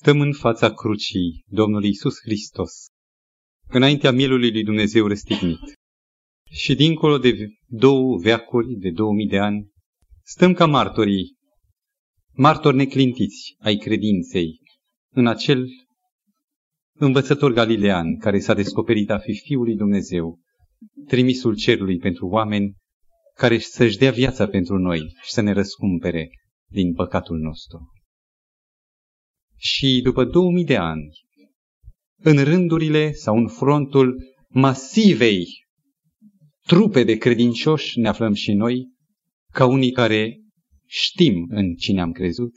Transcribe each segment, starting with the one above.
Stăm în fața crucii Domnului Isus Hristos, înaintea mielului lui Dumnezeu răstignit. Și dincolo de două veacuri, de două mii de ani, stăm ca martorii, martori neclintiți ai credinței, în acel învățător galilean care s-a descoperit a fi Fiul lui Dumnezeu, trimisul cerului pentru oameni, care să-și dea viața pentru noi și să ne răscumpere din păcatul nostru. Și după 2000 de ani, în rândurile sau în frontul masivei trupe de credincioși ne aflăm și noi, ca unii care știm în cine am crezut.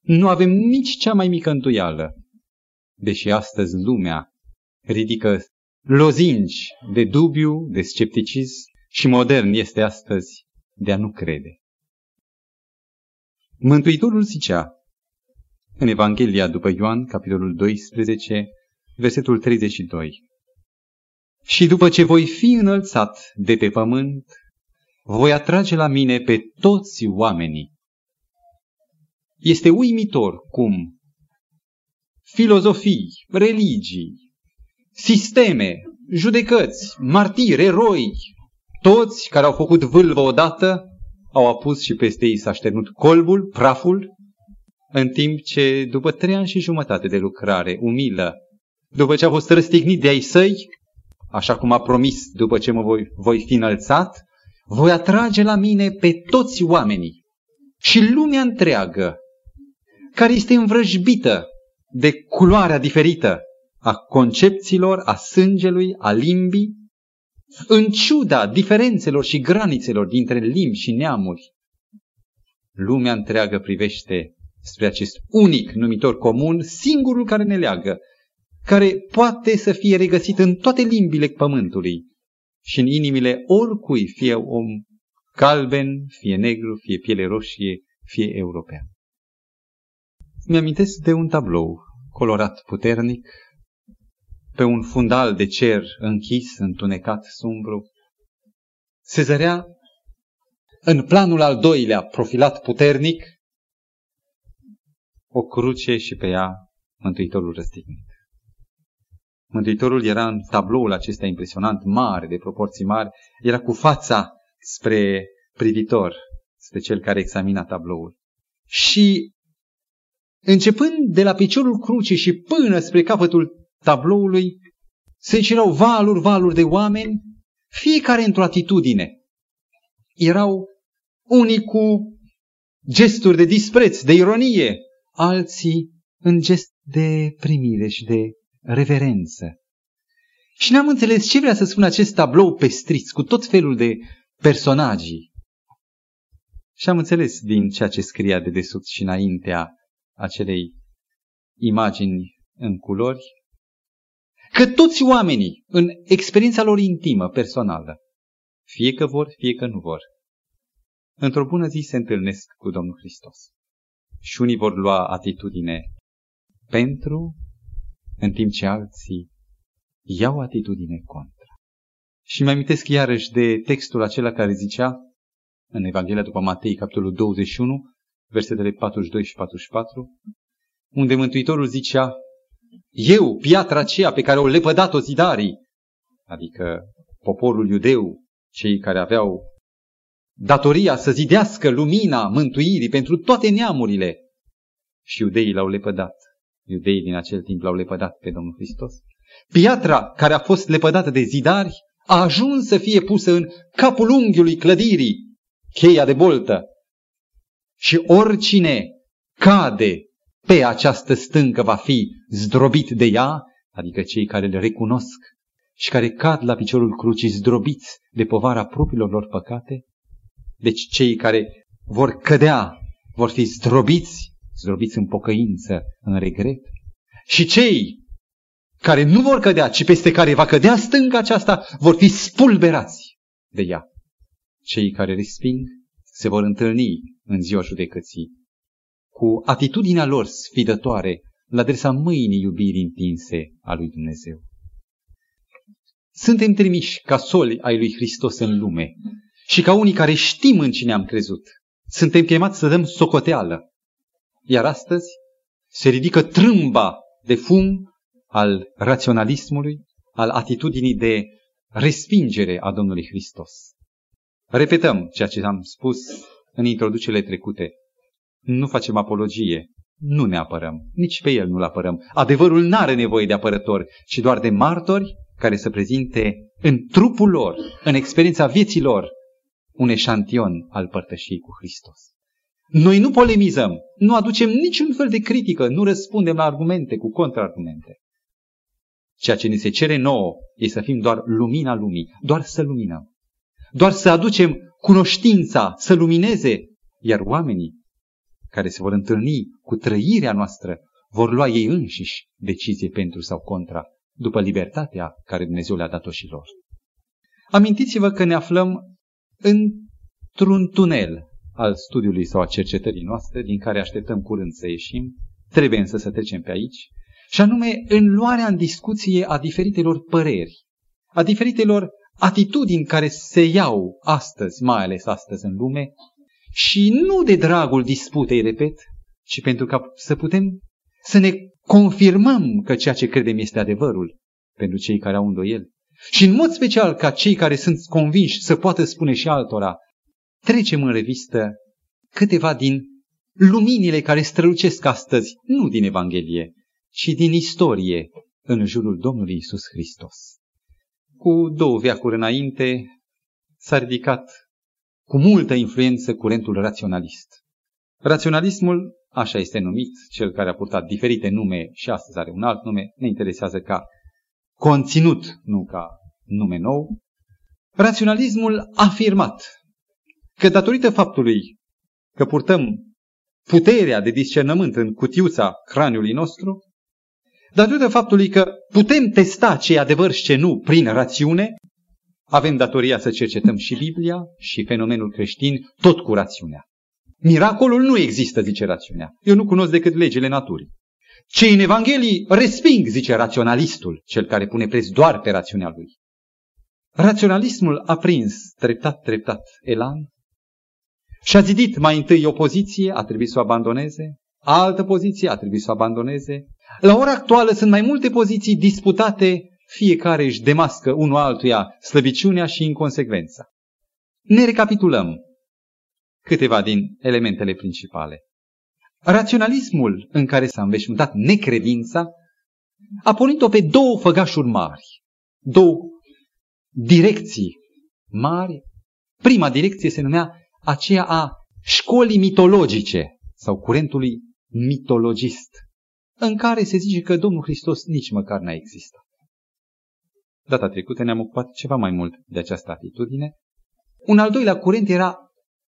Nu avem nici cea mai mică întuială, deși astăzi lumea ridică lozinci de dubiu, de scepticism și modern este astăzi de a nu crede. Mântuitorul zicea, în Evanghelia după Ioan, capitolul 12, versetul 32. Și după ce voi fi înălțat de pe pământ, voi atrage la mine pe toți oamenii. Este uimitor cum filozofii, religii, sisteme, judecăți, martiri, eroi, toți care au făcut vâlvă odată, au apus și peste ei s-a șternut colbul, praful în timp ce după trei ani și jumătate de lucrare umilă, după ce a fost răstignit de ai săi, așa cum a promis după ce mă voi, voi fi înălțat, voi atrage la mine pe toți oamenii și lumea întreagă, care este învrăjbită de culoarea diferită a concepțiilor, a sângelui, a limbii, în ciuda diferențelor și granițelor dintre limbi și neamuri, lumea întreagă privește spre acest unic numitor comun, singurul care ne leagă, care poate să fie regăsit în toate limbile pământului și în inimile oricui, fie om calben, fie negru, fie piele roșie, fie european. Mi-amintesc de un tablou colorat puternic, pe un fundal de cer închis, întunecat, sumbru, se zărea în planul al doilea, profilat puternic, o cruce și pe ea Mântuitorul răstignit. Mântuitorul era în tabloul acesta impresionant, mare, de proporții mari, era cu fața spre privitor, spre cel care examina tabloul. Și începând de la piciorul crucii și până spre capătul tabloului, se cerau valuri, valuri de oameni, fiecare într-o atitudine. Erau unii cu gesturi de dispreț, de ironie, alții în gest de primire și de reverență. Și n-am înțeles ce vrea să spună acest tablou pestriț cu tot felul de personaji. Și am înțeles din ceea ce scria de desubt și înaintea acelei imagini în culori, că toți oamenii, în experiența lor intimă, personală, fie că vor, fie că nu vor, într-o bună zi se întâlnesc cu Domnul Hristos și unii vor lua atitudine pentru, în timp ce alții iau atitudine contra. Și mi amintesc iarăși de textul acela care zicea în Evanghelia după Matei, capitolul 21, versetele 42 și 44, unde Mântuitorul zicea, eu, piatra aceea pe care o lepădat-o zidarii, adică poporul iudeu, cei care aveau datoria să zidească lumina mântuirii pentru toate neamurile. Și iudeii l-au lepădat. Iudeii din acel timp l-au lepădat pe Domnul Hristos. Piatra care a fost lepădată de zidari a ajuns să fie pusă în capul unghiului clădirii, cheia de boltă. Și oricine cade pe această stâncă va fi zdrobit de ea, adică cei care le recunosc și care cad la piciorul crucii zdrobiți de povara propriilor lor păcate, deci cei care vor cădea vor fi zdrobiți, zdrobiți în pocăință, în regret. Și cei care nu vor cădea, ci peste care va cădea stânga aceasta, vor fi spulberați de ea. Cei care resping se vor întâlni în ziua judecății cu atitudinea lor sfidătoare la adresa mâinii iubirii întinse a lui Dumnezeu. Suntem trimiși ca soli ai lui Hristos în lume și ca unii care știm în cine am crezut, suntem chemați să dăm socoteală. Iar astăzi Se ridică trâmba de fum al raționalismului, al atitudinii de respingere a Domnului Hristos. Repetăm ceea ce am spus în introducerile trecute. Nu facem apologie, nu ne apărăm, nici pe el nu-l apărăm. Adevărul nu are nevoie de apărători, ci doar de martori care să prezinte în trupul lor, în experiența vieții lor, un eșantion al părtășiei cu Hristos. Noi nu polemizăm, nu aducem niciun fel de critică, nu răspundem la argumente cu contraargumente. Ceea ce ni se cere nouă e să fim doar lumina lumii, doar să luminăm. Doar să aducem cunoștința, să lumineze, iar oamenii care se vor întâlni cu trăirea noastră vor lua ei înșiși decizie pentru sau contra, după libertatea care Dumnezeu le-a dat-o și lor. Amintiți-vă că ne aflăm într-un tunel al studiului sau a cercetării noastre, din care așteptăm curând să ieșim, trebuie însă să trecem pe aici, și anume în luarea în discuție a diferitelor păreri, a diferitelor atitudini care se iau astăzi, mai ales astăzi în lume, și nu de dragul disputei, repet, ci pentru ca să putem să ne confirmăm că ceea ce credem este adevărul pentru cei care au îndoiel. Și în mod special ca cei care sunt convinși să poată spune și altora, trecem în revistă câteva din luminile care strălucesc astăzi, nu din Evanghelie, ci din istorie în jurul Domnului Isus Hristos. Cu două veacuri înainte s-a ridicat cu multă influență curentul raționalist. Raționalismul, așa este numit, cel care a purtat diferite nume și astăzi are un alt nume, ne interesează ca conținut, nu ca nume nou. Raționalismul a afirmat că datorită faptului că purtăm puterea de discernământ în cutiuța craniului nostru, datorită faptului că putem testa ce e adevăr și ce nu prin rațiune, avem datoria să cercetăm și Biblia și fenomenul creștin tot cu rațiunea. Miracolul nu există, zice rațiunea. Eu nu cunosc decât legile naturii. Cei în Evanghelii resping, zice raționalistul, cel care pune preț doar pe rațiunea lui. Raționalismul a prins treptat, treptat elan și a zidit mai întâi o poziție, a trebuit să o abandoneze, altă poziție, a trebuit să o abandoneze. La ora actuală sunt mai multe poziții disputate fiecare își demască unul altuia slăbiciunea și inconsecvența. Ne recapitulăm câteva din elementele principale. Raționalismul în care s-a înveșmântat necredința a pornit-o pe două făgașuri mari, două direcții mari. Prima direcție se numea aceea a școlii mitologice sau curentului mitologist, în care se zice că Domnul Hristos nici măcar n-a existat. Data trecută ne-am ocupat ceva mai mult de această atitudine. Un al doilea curent era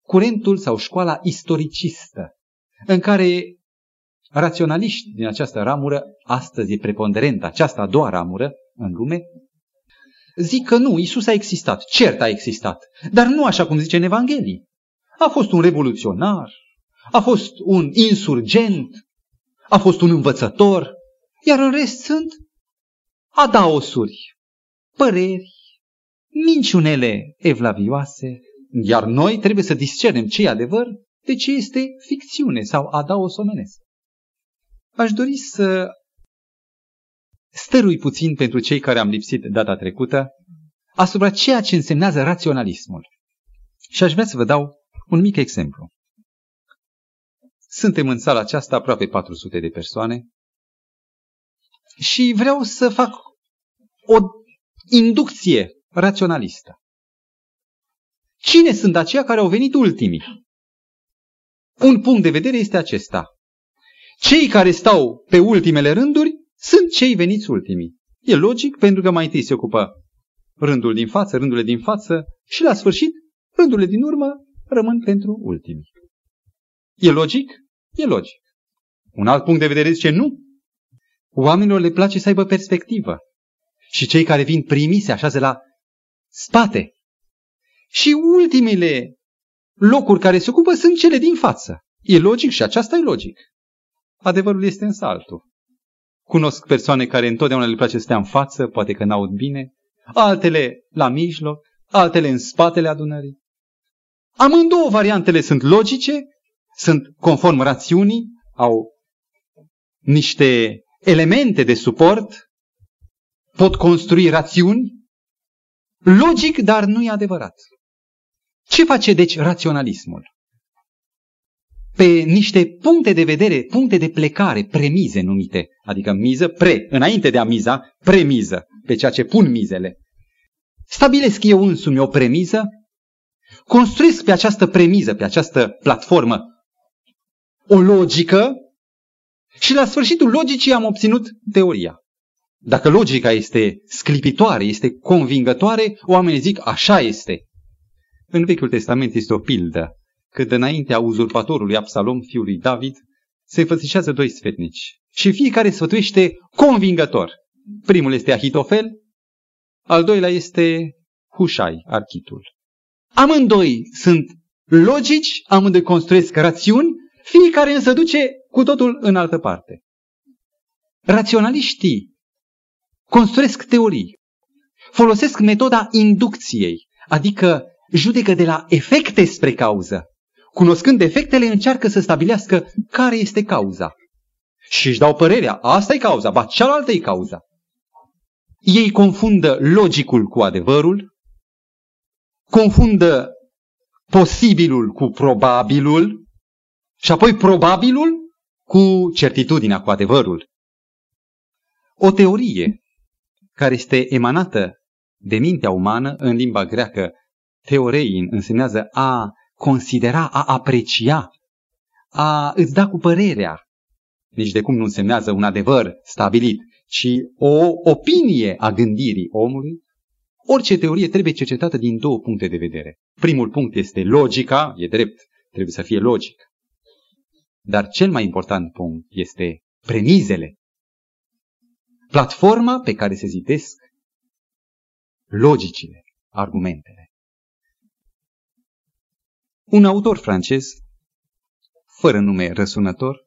curentul sau școala istoricistă, în care raționaliști din această ramură, astăzi e preponderentă această a doua ramură în lume, zic că nu, Isus a existat, cert a existat, dar nu așa cum zice în Evanghelii. A fost un revoluționar, a fost un insurgent, a fost un învățător, iar în rest sunt adaosuri, păreri, minciunele evlavioase, iar noi trebuie să discernem ce e adevăr de ce este ficțiune sau adaos omenesc. Aș dori să stărui puțin pentru cei care am lipsit data trecută asupra ceea ce însemnează raționalismul. Și aș vrea să vă dau un mic exemplu. Suntem în sala aceasta aproape 400 de persoane și vreau să fac o inducție raționalistă. Cine sunt aceia care au venit ultimii? Un punct de vedere este acesta. Cei care stau pe ultimele rânduri sunt cei veniți ultimii. E logic pentru că mai întâi se ocupă rândul din față, rândurile din față și la sfârșit rândurile din urmă rămân pentru ultimii. E logic? E logic. Un alt punct de vedere zice nu. Oamenilor le place să aibă perspectivă. Și cei care vin primiți se așează la spate. Și ultimele locuri care se ocupă sunt cele din față. E logic și aceasta e logic. Adevărul este în altul. Cunosc persoane care întotdeauna le place să stea în față, poate că n-aud bine, altele la mijloc, altele în spatele adunării. Amândouă variantele sunt logice, sunt conform rațiunii, au niște elemente de suport, pot construi rațiuni, logic, dar nu e adevărat. Ce face deci raționalismul? Pe niște puncte de vedere, puncte de plecare, premize numite, adică miză, pre, înainte de a miza, premiză, pe ceea ce pun mizele. Stabilesc eu însumi o premiză, construiesc pe această premiză, pe această platformă, o logică și la sfârșitul logicii am obținut teoria. Dacă logica este sclipitoare, este convingătoare, oamenii zic așa este. În Vechiul Testament este o pildă, când înaintea uzurpatorului Absalom, fiul lui David, se înfățișează doi sfetnici și fiecare sfătuiește convingător. Primul este Ahitofel, al doilea este Hușai, architul. Amândoi sunt logici, amândoi construiesc rațiuni, fiecare însă duce cu totul în altă parte. Raționaliștii construiesc teorii, folosesc metoda inducției, adică judecă de la efecte spre cauză. Cunoscând efectele, încearcă să stabilească care este cauza. Și își dau părerea, asta e cauza, ba cealaltă e cauza. Ei confundă logicul cu adevărul, confundă posibilul cu probabilul și apoi probabilul cu certitudinea, cu adevărul. O teorie care este emanată de mintea umană în limba greacă, teorein însemnează a considera, a aprecia, a îți da cu părerea. Nici de cum nu însemnează un adevăr stabilit, ci o opinie a gândirii omului. Orice teorie trebuie cercetată din două puncte de vedere. Primul punct este logica, e drept, trebuie să fie logic. Dar cel mai important punct este premizele. Platforma pe care se zidesc logicile, argumentele. Un autor francez, fără nume răsunător,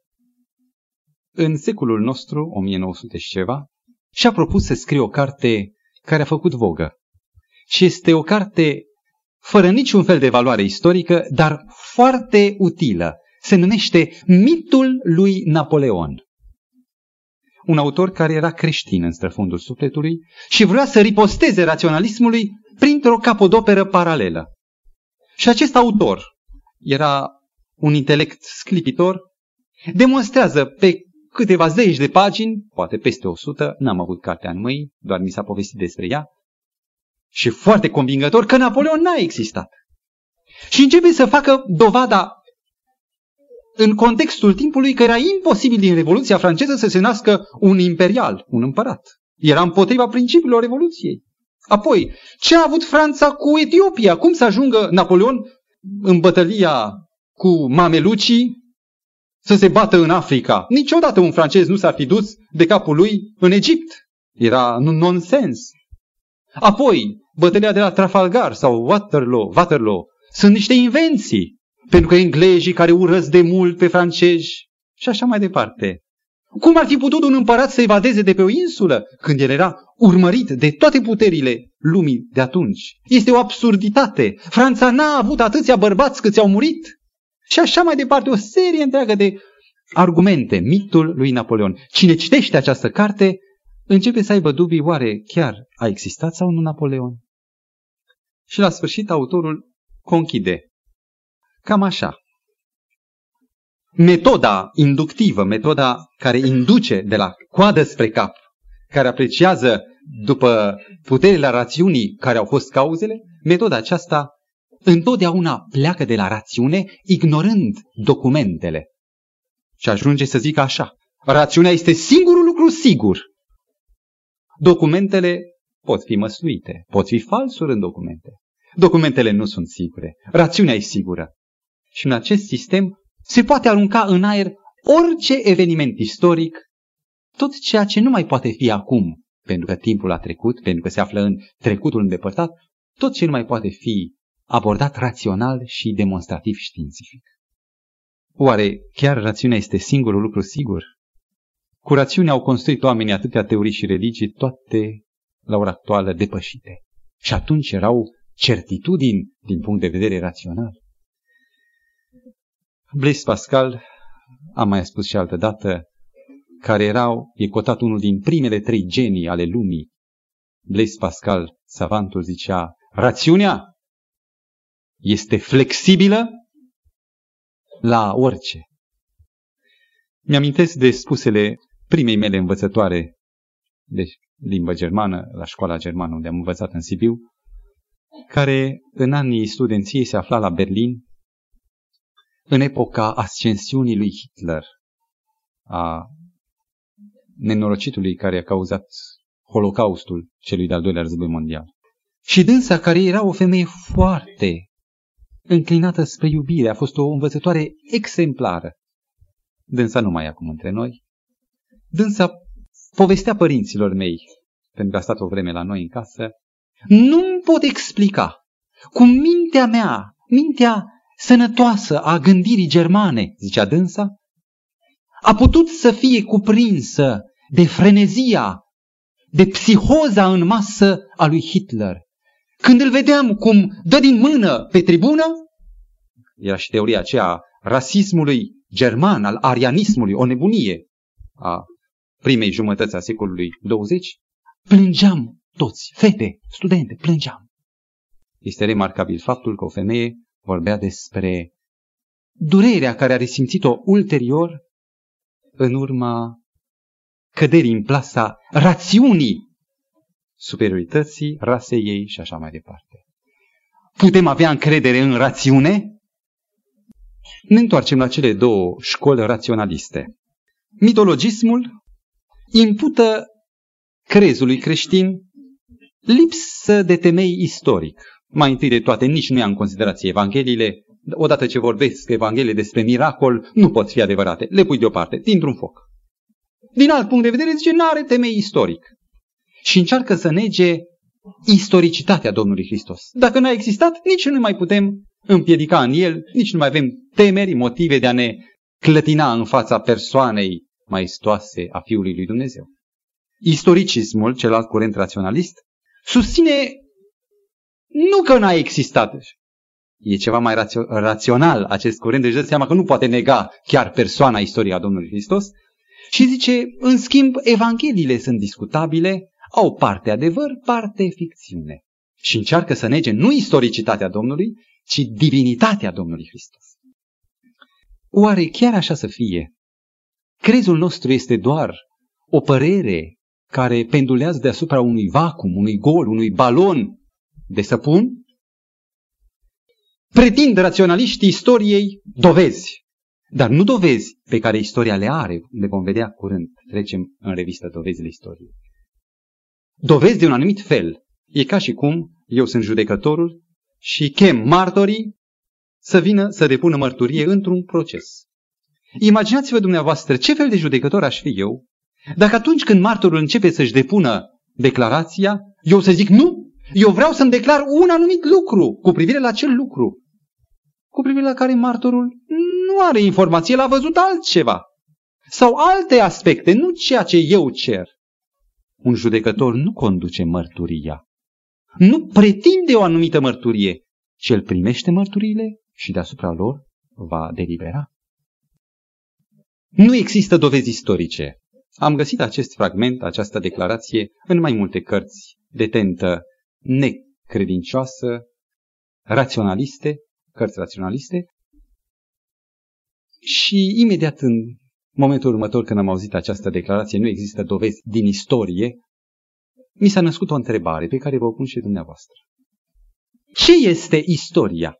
în secolul nostru, 1900 și ceva, și-a propus să scrie o carte care a făcut vogă. Și este o carte fără niciun fel de valoare istorică, dar foarte utilă. Se numește Mitul lui Napoleon. Un autor care era creștin în străfundul sufletului și vrea să riposteze raționalismului printr-o capodoperă paralelă. Și acest autor, era un intelect sclipitor, demonstrează pe câteva zeci de pagini, poate peste o sută, n-am avut cartea în mâini, doar mi s-a povestit despre ea, și foarte convingător că Napoleon n-a existat. Și începe să facă dovada în contextul timpului că era imposibil din Revoluția franceză să se nască un imperial, un împărat. Era împotriva principiilor Revoluției. Apoi, ce a avut Franța cu Etiopia? Cum să ajungă Napoleon în bătălia cu mamelucii să se bată în Africa. Niciodată un francez nu s-ar fi dus de capul lui în Egipt. Era un nonsens. Apoi, bătălia de la Trafalgar sau Waterloo, Waterloo sunt niște invenții. Pentru că englezii care urăsc de mult pe francezi și așa mai departe. Cum ar fi putut un împărat să evadeze de pe o insulă când el era urmărit de toate puterile lumii de atunci? Este o absurditate. Franța n-a avut atâția bărbați câți au murit. Și așa mai departe, o serie întreagă de argumente, mitul lui Napoleon. Cine citește această carte începe să aibă dubii, oare chiar a existat sau nu Napoleon? Și la sfârșit autorul conchide. Cam așa metoda inductivă, metoda care induce de la coadă spre cap, care apreciază după puterile rațiunii care au fost cauzele, metoda aceasta întotdeauna pleacă de la rațiune, ignorând documentele. Și ajunge să zică așa, rațiunea este singurul lucru sigur. Documentele pot fi măsluite, pot fi falsuri în documente. Documentele nu sunt sigure, rațiunea e sigură. Și în acest sistem se poate arunca în aer orice eveniment istoric, tot ceea ce nu mai poate fi acum, pentru că timpul a trecut, pentru că se află în trecutul îndepărtat, tot ce nu mai poate fi abordat rațional și demonstrativ științific. Oare chiar rațiunea este singurul lucru sigur? Cu rațiunea au construit oamenii atâtea teorii și religii, toate la ora actuală depășite. Și atunci erau certitudini din punct de vedere rațional. Blaise Pascal, am mai spus și altă dată, care erau, e cotat unul din primele trei genii ale lumii. Blaise Pascal, savantul, zicea, rațiunea este flexibilă la orice. Mi-amintesc de spusele primei mele învățătoare de limbă germană, la școala germană unde am învățat în Sibiu, care în anii studenției se afla la Berlin, în epoca ascensiunii lui Hitler, a nenorocitului care a cauzat Holocaustul celui de-al doilea război mondial. Și dânsa, care era o femeie foarte înclinată spre iubire, a fost o învățătoare exemplară. Dânsa nu mai e acum între noi. Dânsa povestea părinților mei, pentru că a stat o vreme la noi în casă, nu-mi pot explica cum mintea mea, mintea sănătoasă a gândirii germane, zicea dânsa, a putut să fie cuprinsă de frenezia, de psihoza în masă a lui Hitler. Când îl vedeam cum dă din mână pe tribună, era și teoria aceea rasismului german, al arianismului, o nebunie a primei jumătăți a secolului 20, plângeam toți, fete, studente, plângeam. Este remarcabil faptul că o femeie vorbea despre durerea care a resimțit-o ulterior în urma căderii în plasa rațiunii superiorității rasei ei și așa mai departe. Putem avea încredere în rațiune? Ne întoarcem la cele două școli raționaliste. Mitologismul impută crezului creștin lipsă de temei istoric. Mai întâi de toate, nici nu ia în considerație Evangheliile. Odată ce vorbesc Evanghelie despre miracol, nu pot fi adevărate. Le pui deoparte, dintr-un foc. Din alt punct de vedere, zice, nu are temei istoric. Și încearcă să nege istoricitatea Domnului Hristos. Dacă nu a existat, nici nu mai putem împiedica în el, nici nu mai avem temeri, motive de a ne clătina în fața persoanei maestoase a Fiului lui Dumnezeu. Istoricismul, celălalt curent raționalist, susține nu că n-a existat. E ceva mai rațio- rațional acest curent, deci dă seama că nu poate nega chiar persoana istoria Domnului Hristos. Și zice, în schimb, evangheliile sunt discutabile, au parte adevăr, parte ficțiune. Și încearcă să nege nu istoricitatea Domnului, ci divinitatea Domnului Hristos. Oare chiar așa să fie? Crezul nostru este doar o părere care pendulează deasupra unui vacum, unui gol, unui balon de săpun? Pretind raționaliștii istoriei dovezi, dar nu dovezi pe care istoria le are, le vom vedea curând, trecem în revistă dovezile istoriei. Dovezi de un anumit fel. E ca și cum eu sunt judecătorul și chem martorii să vină să depună mărturie într-un proces. Imaginați-vă dumneavoastră ce fel de judecător aș fi eu dacă atunci când martorul începe să-și depună declarația, eu să zic nu, eu vreau să-mi declar un anumit lucru cu privire la acel lucru, cu privire la care martorul nu are informație, el a văzut altceva. Sau alte aspecte, nu ceea ce eu cer. Un judecător nu conduce mărturia. Nu pretinde o anumită mărturie, ci el primește mărturiile și deasupra lor va delibera. Nu există dovezi istorice. Am găsit acest fragment, această declarație, în mai multe cărți de tentă necredincioasă, raționaliste, cărți raționaliste. Și imediat în momentul următor când am auzit această declarație, nu există dovezi din istorie, mi s-a născut o întrebare pe care vă pun și dumneavoastră. Ce este istoria?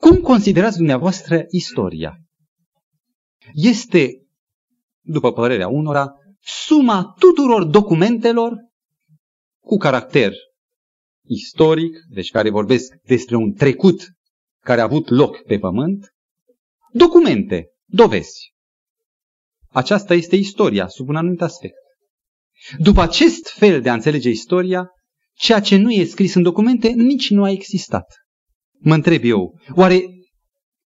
Cum considerați dumneavoastră istoria? Este după părerea unora, suma tuturor documentelor cu caracter istoric, deci care vorbesc despre un trecut care a avut loc pe pământ, documente, dovezi. Aceasta este istoria sub un anumit aspect. După acest fel de a înțelege istoria, ceea ce nu e scris în documente nici nu a existat. Mă întreb eu, oare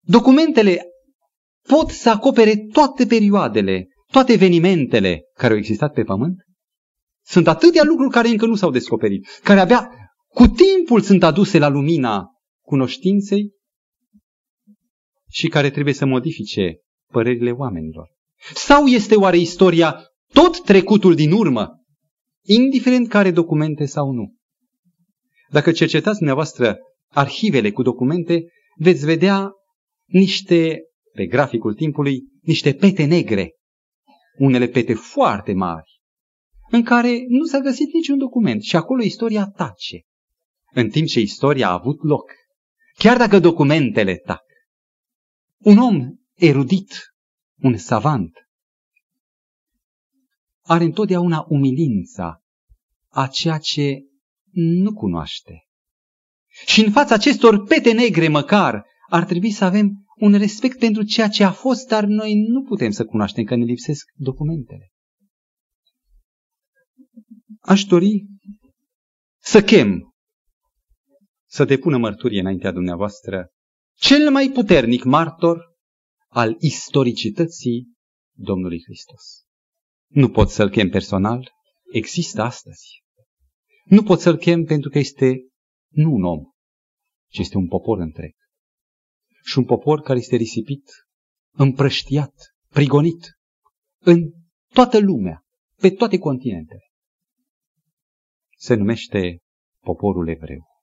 documentele pot să acopere toate perioadele toate evenimentele care au existat pe pământ? Sunt atâtea lucruri care încă nu s-au descoperit, care abia cu timpul sunt aduse la lumina cunoștinței și care trebuie să modifice părerile oamenilor. Sau este oare istoria tot trecutul din urmă, indiferent care documente sau nu? Dacă cercetați dumneavoastră arhivele cu documente, veți vedea niște, pe graficul timpului, niște pete negre, unele pete foarte mari, în care nu s-a găsit niciun document și acolo istoria tace, în timp ce istoria a avut loc, chiar dacă documentele tac. Un om erudit, un savant, are întotdeauna umilința a ceea ce nu cunoaște. Și în fața acestor pete negre măcar ar trebui să avem un respect pentru ceea ce a fost, dar noi nu putem să cunoaștem că ne lipsesc documentele. Aș dori să chem, să depună mărturie înaintea dumneavoastră cel mai puternic martor al istoricității Domnului Hristos. Nu pot să-l chem personal, există astăzi. Nu pot să-l chem pentru că este nu un om, ci este un popor întreg. Și un popor care este risipit, împrăștiat, prigonit în toată lumea, pe toate continentele. Se numește poporul evreu.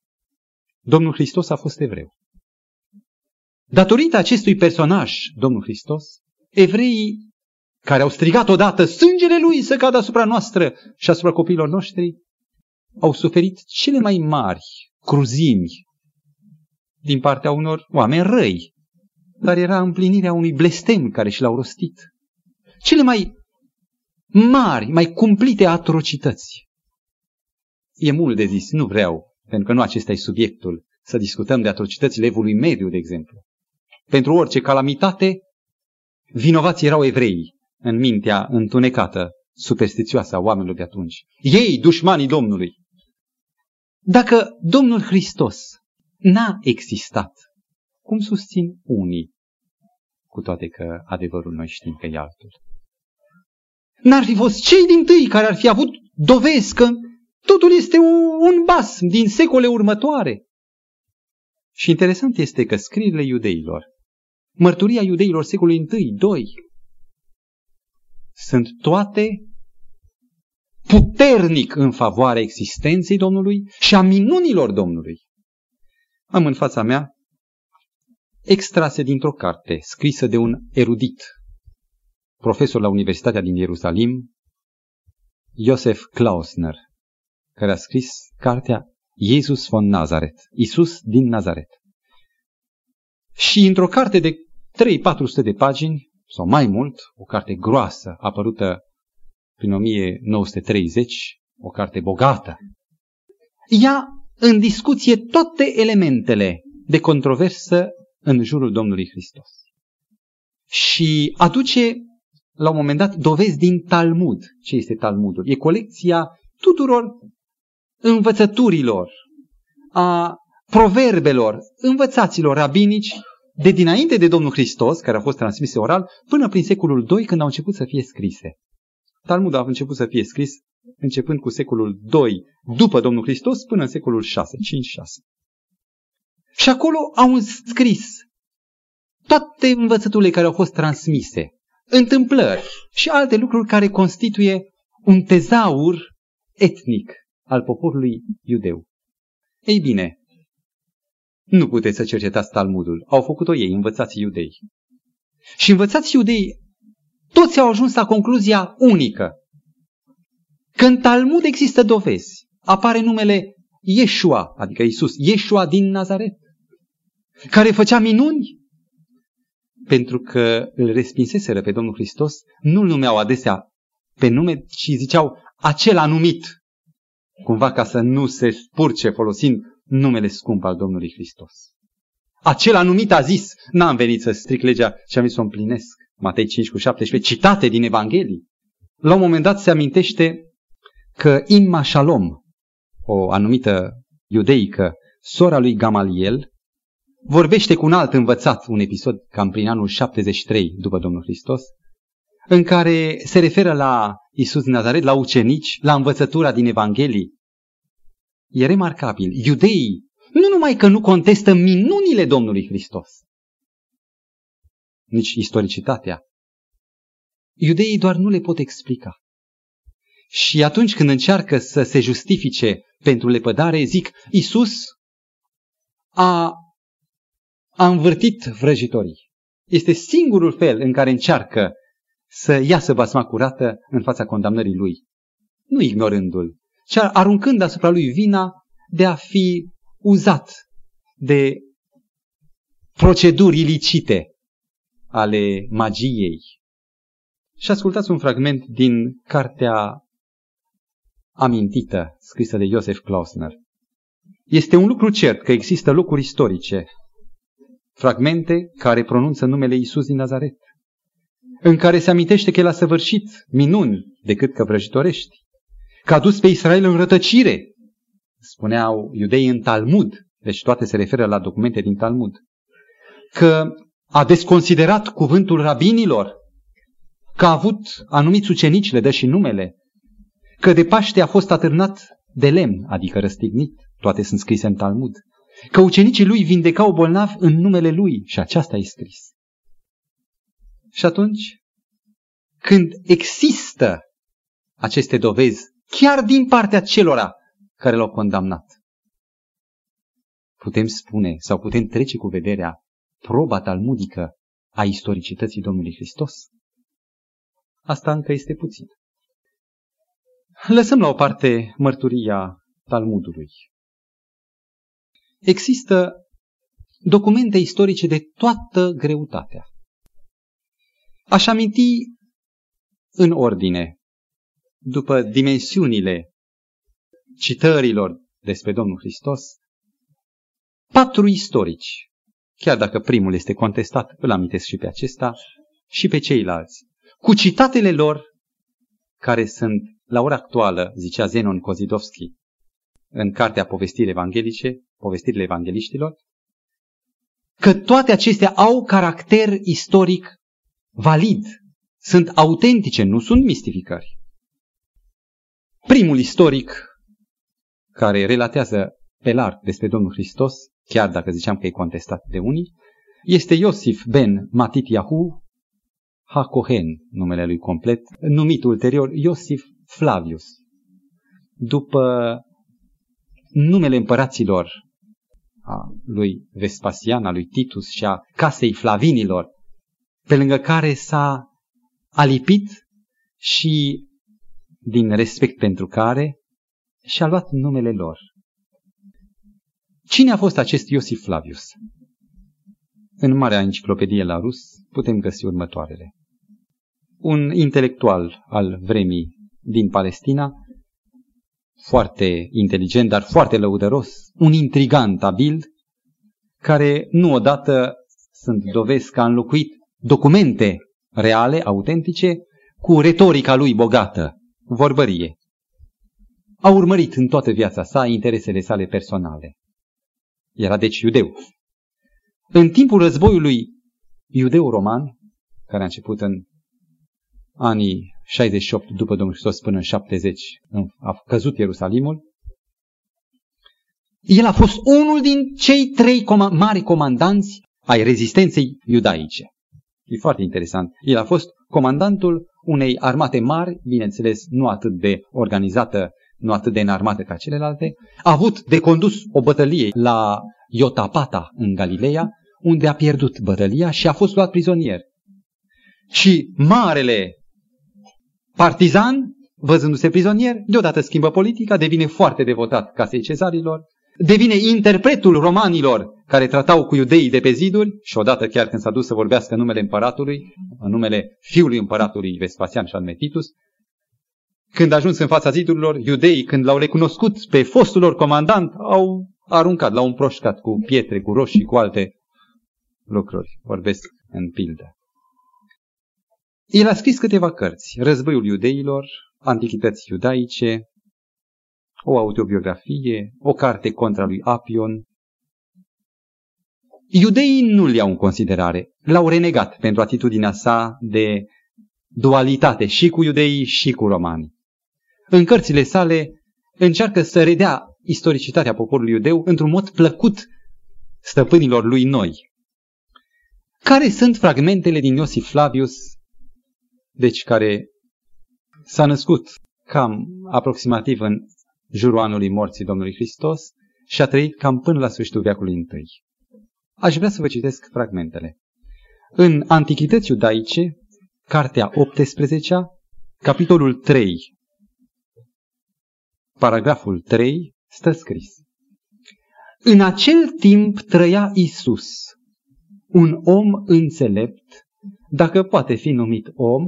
Domnul Hristos a fost evreu. Datorită acestui personaj, Domnul Hristos, evreii care au strigat odată sângele lui să cadă asupra noastră și asupra copiilor noștri, au suferit cele mai mari cruzimi din partea unor oameni răi, dar era împlinirea unui blestem care și l-au rostit. Cele mai mari, mai cumplite atrocități. E mult de zis, nu vreau, pentru că nu acesta e subiectul, să discutăm de atrocitățile evului mediu, de exemplu. Pentru orice calamitate, vinovații erau evrei în mintea întunecată, superstițioasă a oamenilor de atunci. Ei, dușmanii Domnului. Dacă Domnul Hristos n-a existat, cum susțin unii, cu toate că adevărul noi știm că e altul. N-ar fi fost cei din tâi care ar fi avut dovezi că totul este un bas din secole următoare. Și interesant este că scrierile iudeilor, mărturia iudeilor secolului I, 2, sunt toate puternic în favoarea existenței Domnului și a minunilor Domnului. Am în fața mea extrase dintr-o carte scrisă de un erudit, profesor la Universitatea din Ierusalim, Joseph Klausner, care a scris cartea Iisus von Nazaret, Isus din Nazaret. Și într-o carte de 3-400 de pagini, sau mai mult, o carte groasă, apărută prin 1930, o carte bogată, ia în discuție toate elementele de controversă în jurul Domnului Hristos. Și aduce, la un moment dat, dovezi din Talmud. Ce este Talmudul? E colecția tuturor învățăturilor, a proverbelor, învățaților rabinici de dinainte de Domnul Hristos, care au fost transmise oral, până prin secolul II, când au început să fie scrise. Talmudul a început să fie scris începând cu secolul II după Domnul Hristos până în secolul 6, 5-6. Și acolo au scris toate învățăturile care au fost transmise, întâmplări și alte lucruri care constituie un tezaur etnic al poporului iudeu. Ei bine, nu puteți să cercetați Talmudul. Au făcut-o ei, învățați iudei. Și învățați iudei, toți au ajuns la concluzia unică. Că în Talmud există dovezi. Apare numele Yeshua, adică Isus, Yeshua din Nazaret, care făcea minuni pentru că îl respinseseră pe Domnul Hristos, nu-l numeau adesea pe nume, ci ziceau acel anumit, cumva ca să nu se spurce folosind numele scump al Domnului Hristos. Acel anumit a zis, n-am venit să stric legea, ci am venit să o împlinesc. Matei 5 cu 17, citate din Evanghelii. La un moment dat se amintește că Imma Shalom, o anumită iudeică, sora lui Gamaliel, vorbește cu un alt învățat, un episod cam prin anul 73 după Domnul Hristos, în care se referă la Isus Nazaret, la ucenici, la învățătura din Evanghelii e remarcabil. Iudeii nu numai că nu contestă minunile Domnului Hristos, nici istoricitatea. iudeii doar nu le pot explica. Și atunci când încearcă să se justifice pentru lepădare, zic, Isus a, a învârtit vrăjitorii. Este singurul fel în care încearcă să iasă basma curată în fața condamnării lui. Nu ignorându-l, ci aruncând asupra lui vina de a fi uzat de proceduri ilicite ale magiei. Și ascultați un fragment din cartea amintită, scrisă de Joseph Klausner. Este un lucru cert că există locuri istorice, fragmente care pronunță numele Isus din Nazaret, în care se amintește că el a săvârșit minuni decât că vrăjitorești, că a dus pe Israel în rătăcire, spuneau iudeii în Talmud, deci toate se referă la documente din Talmud, că a desconsiderat cuvântul rabinilor, că a avut anumiți ucenici, le dă și numele, că de Paște a fost atârnat de lemn, adică răstignit, toate sunt scrise în Talmud, că ucenicii lui vindecau bolnavi în numele lui și aceasta e scris. Și atunci, când există aceste dovezi, chiar din partea celora care l-au condamnat, putem spune sau putem trece cu vederea proba talmudică a istoricității Domnului Hristos? Asta încă este puțin. Lăsăm la o parte mărturia Talmudului. Există documente istorice de toată greutatea. Aș aminti în ordine, după dimensiunile citărilor despre Domnul Hristos, patru istorici, chiar dacă primul este contestat, îl amintesc și pe acesta, și pe ceilalți, cu citatele lor care sunt la ora actuală, zicea Zenon Kozidovski, în cartea Povestiri Evanghelice, Povestirile Evangeliștilor, că toate acestea au caracter istoric valid, sunt autentice, nu sunt mistificări. Primul istoric care relatează pe larg despre Domnul Hristos, chiar dacă ziceam că e contestat de unii, este Iosif ben Matitiahu Hakohen, numele lui complet, numit ulterior Iosif Flavius. După numele împăraților a lui Vespasian, a lui Titus și a casei Flavinilor, pe lângă care s-a alipit și din respect pentru care și-a luat numele lor. Cine a fost acest Iosif Flavius? În Marea Enciclopedie la rus putem găsi următoarele. Un intelectual al vremii din Palestina, foarte inteligent, dar foarte lăudăros, un intrigant abil, care nu odată sunt dovezi că a înlocuit documente reale, autentice, cu retorica lui bogată, vorbărie. A urmărit în toată viața sa interesele sale personale. Era deci iudeu. În timpul războiului iudeu-roman, care a început în anii 68 după Domnul Hristos până în 70 a căzut Ierusalimul, el a fost unul din cei trei com- mari comandanți ai rezistenței iudaice. E foarte interesant. El a fost comandantul unei armate mari, bineînțeles nu atât de organizată, nu atât de înarmată ca celelalte, a avut de condus o bătălie la Iotapata în Galileea, unde a pierdut bătălia și a fost luat prizonier. Și marele partizan, văzându-se prizonier, deodată schimbă politica, devine foarte devotat casei cezarilor, devine interpretul romanilor care tratau cu iudeii de pe ziduri și odată chiar când s-a dus să vorbească în numele împăratului, în numele fiului împăratului Vespasian și al Metitus, când a ajuns în fața zidurilor, iudeii, când l-au recunoscut pe fostul lor comandant, au aruncat, l-au împroșcat cu pietre, cu roșii, cu alte lucruri. Vorbesc în pildă. El a scris câteva cărți, Războiul iudeilor, Antichități iudaice, o autobiografie, o carte contra lui Apion. Iudeii nu le iau în considerare, l-au renegat pentru atitudinea sa de dualitate și cu iudeii și cu romanii. În cărțile sale încearcă să redea istoricitatea poporului iudeu într-un mod plăcut stăpânilor lui noi. Care sunt fragmentele din Iosif Flavius deci care s-a născut cam aproximativ în jurul anului morții Domnului Hristos și a trăit cam până la sfârșitul veacului întâi. Aș vrea să vă citesc fragmentele. În Antichități iudaice, cartea 18 capitolul 3, paragraful 3, stă scris. În acel timp trăia Isus, un om înțelept, dacă poate fi numit om,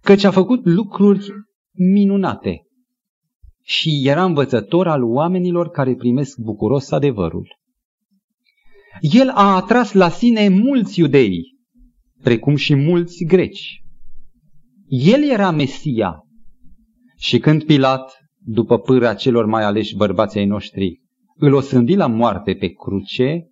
căci a făcut lucruri minunate și era învățător al oamenilor care primesc bucuros adevărul. El a atras la sine mulți iudei, precum și mulți greci. El era Mesia. Și când Pilat, după pâra celor mai aleși bărbații ai noștri, îl osândi la moarte pe cruce,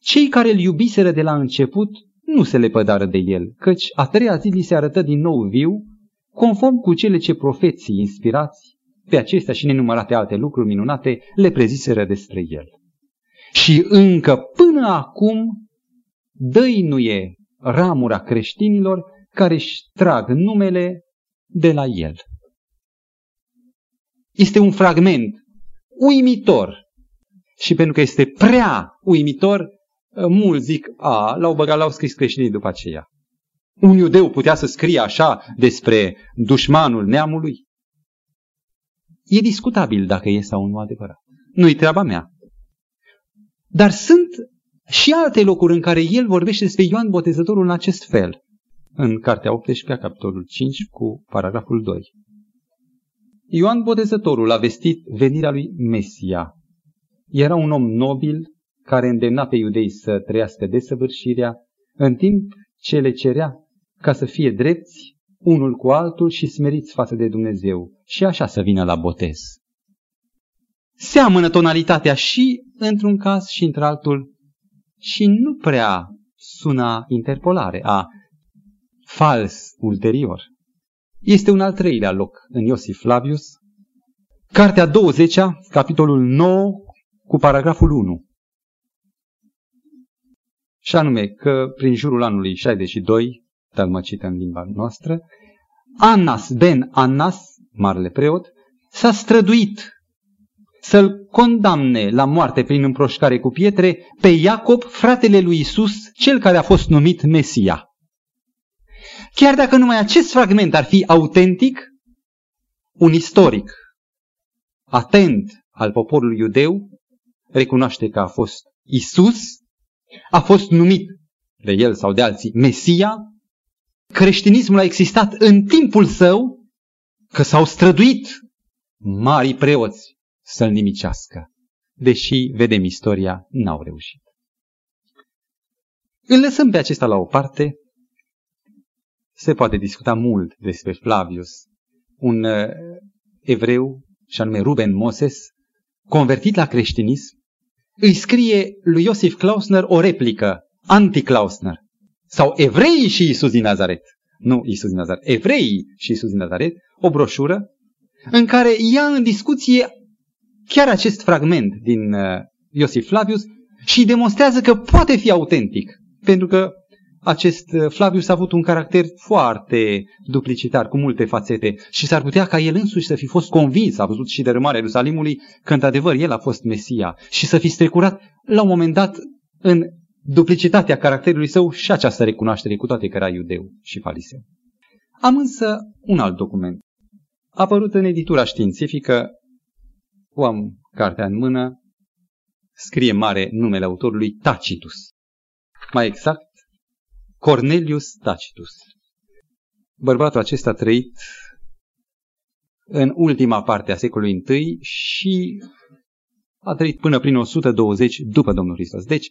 cei care îl iubiseră de la început nu se lepădară de el, căci a treia zi li se arătă din nou viu, conform cu cele ce profeții inspirați pe acestea și nenumărate alte lucruri minunate le preziseră despre el. Și încă până acum dăinuie ramura creștinilor care își trag numele de la el. Este un fragment uimitor și pentru că este prea uimitor, mulți zic, a, l-au băgat, l-au scris creștinii după aceea. Un iudeu putea să scrie așa despre dușmanul neamului? E discutabil dacă e sau nu adevărat. Nu-i treaba mea. Dar sunt și alte locuri în care el vorbește despre Ioan Botezătorul în acest fel. În Cartea 18, capitolul 5, cu paragraful 2. Ioan Botezătorul a vestit venirea lui Mesia. Era un om nobil care îndemna pe iudei să trăiască desăvârșirea, în timp ce le cerea ca să fie drepți unul cu altul și smeriți față de Dumnezeu și așa să vină la botez. Seamănă tonalitatea și într-un caz și într-altul și nu prea suna interpolare, a fals ulterior. Este un al treilea loc în Iosif Flavius, Cartea 20, capitolul 9, cu paragraful 1. Și anume că prin jurul anului 62, tălmăcită în limba noastră, Annas ben Annas, marele preot, s-a străduit să-l condamne la moarte prin împroșcare cu pietre pe Iacob, fratele lui Isus, cel care a fost numit Mesia. Chiar dacă numai acest fragment ar fi autentic, un istoric atent al poporului iudeu recunoaște că a fost Isus, a fost numit de el sau de alții Mesia, creștinismul a existat în timpul său, că s-au străduit marii preoți să-l nimicească. Deși, vedem istoria, n-au reușit. Îl lăsăm pe acesta la o parte. Se poate discuta mult despre Flavius, un uh, evreu, și anume Ruben Moses, convertit la creștinism, îi scrie lui Iosif Klausner o replică, anti-Klausner, sau Evreii și Isus din Nazaret. Nu Isus din Nazaret, Evreii și Isus din Nazaret, o broșură în care ia în discuție chiar acest fragment din uh, Iosif Flavius și demonstrează că poate fi autentic. Pentru că acest uh, Flavius a avut un caracter foarte duplicitar, cu multe fațete și s-ar putea ca el însuși să fi fost convins, a văzut și dărâmarea Ierusalimului, că într-adevăr el a fost Mesia și să fi strecurat la un moment dat în duplicitatea caracterului său și această recunoaștere, cu toate că era iudeu și fariseu. Am însă un alt document. A apărut în editura științifică o am cartea în mână, scrie mare numele autorului Tacitus. Mai exact, Cornelius Tacitus. Bărbatul acesta a trăit în ultima parte a secolului I și a trăit până prin 120 după Domnul Hristos. Deci,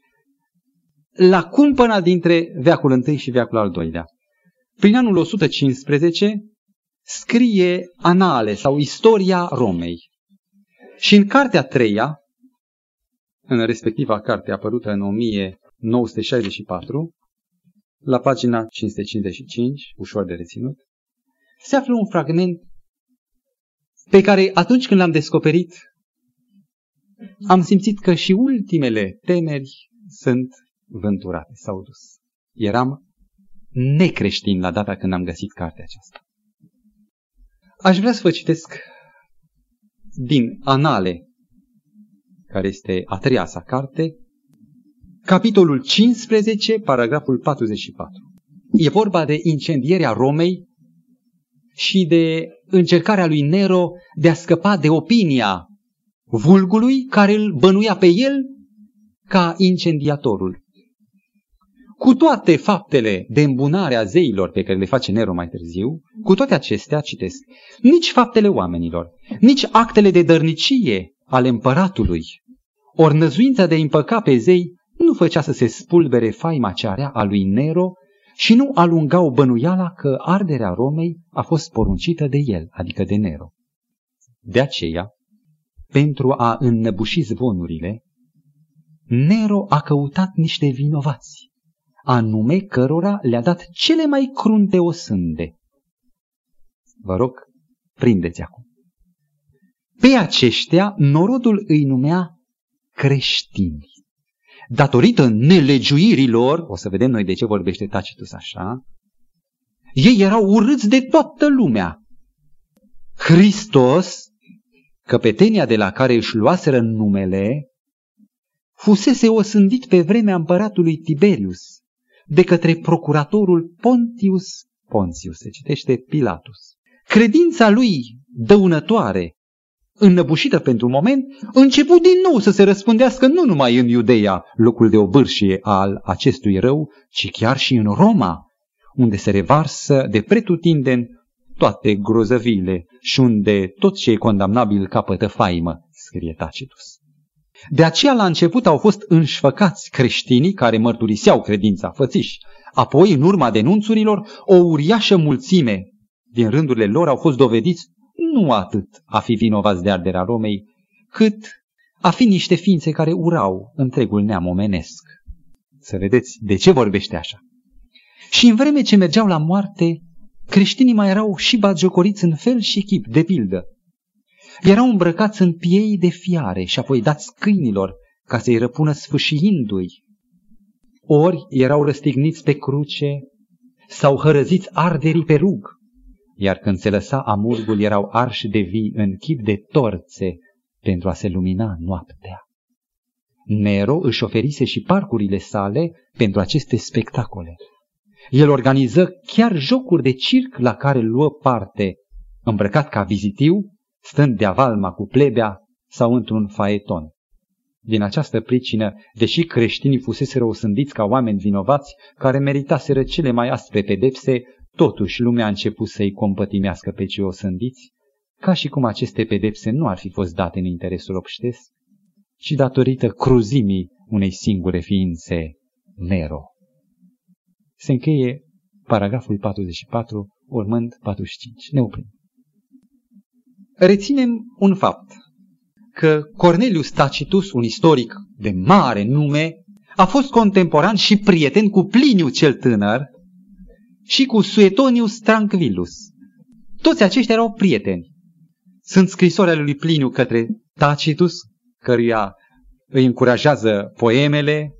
la cumpăna dintre veacul I și veacul al doilea. Prin anul 115 scrie anale sau istoria Romei. Și în cartea treia, în respectiva carte apărută în 1964, la pagina 555, ușor de reținut, se află un fragment pe care atunci când l-am descoperit, am simțit că și ultimele temeri sunt vânturate, s-au dus. Eram necreștin la data când am găsit cartea aceasta. Aș vrea să vă citesc din Anale, care este a treia sa carte, capitolul 15, paragraful 44. E vorba de incendierea Romei și de încercarea lui Nero de a scăpa de opinia vulgului care îl bănuia pe el ca incendiatorul. Cu toate faptele de îmbunare a zeilor pe care le face Nero mai târziu, cu toate acestea, citesc, nici faptele oamenilor, nici actele de dărnicie ale împăratului, ori năzuința de a împăca pe zei, nu făcea să se spulbere faima cearea a lui Nero și nu alungau bănuiala că arderea Romei a fost poruncită de el, adică de Nero. De aceea, pentru a înnăbuși zvonurile, Nero a căutat niște vinovați, anume cărora le-a dat cele mai crunte osânde. Vă rog, prindeți acum. Pe aceștia, norodul îi numea creștini. Datorită nelegiuirilor, o să vedem noi de ce vorbește Tacitus așa, ei erau urâți de toată lumea. Hristos, căpetenia de la care își luaseră numele, fusese osândit pe vremea împăratului Tiberius de către procuratorul Pontius Pontius, se citește Pilatus. Credința lui dăunătoare, înnăbușită pentru un moment, început din nou să se răspundească nu numai în Iudeia, locul de obârșie al acestui rău, ci chiar și în Roma, unde se revarsă de pretutindeni toate grozăviile și unde tot ce e condamnabil capătă faimă, scrie Tacitus. De aceea la început au fost înșfăcați creștinii care mărturiseau credința fățiși. Apoi, în urma denunțurilor, o uriașă mulțime din rândurile lor au fost dovediți nu atât a fi vinovați de arderea Romei, cât a fi niște ființe care urau întregul neam omenesc. Să vedeți de ce vorbește așa. Și în vreme ce mergeau la moarte, creștinii mai erau și bagiocoriți în fel și chip, de pildă. Erau îmbrăcați în piei de fiare și apoi dați câinilor ca să-i răpună sfâșiindu-i. Ori erau răstigniți pe cruce sau hărăziți arderii pe rug, iar când se lăsa amurgul erau arși de vii în chip de torțe pentru a se lumina noaptea. Nero își oferise și parcurile sale pentru aceste spectacole. El organiză chiar jocuri de circ la care luă parte, îmbrăcat ca vizitiu stând de avalma cu plebea sau într-un faeton. Din această pricină, deși creștinii fuseseră osândiți ca oameni vinovați care meritaseră cele mai aspre pedepse, totuși lumea a început să-i compătimească pe cei osândiți, ca și cum aceste pedepse nu ar fi fost date în interesul obștesc, ci datorită cruzimii unei singure ființe, Nero. Se încheie paragraful 44, urmând 45. Ne oprim reținem un fapt, că Cornelius Tacitus, un istoric de mare nume, a fost contemporan și prieten cu Pliniu cel tânăr și cu Suetonius Tranquillus. Toți aceștia erau prieteni. Sunt scrisori ale lui Pliniu către Tacitus, căruia îi încurajează poemele.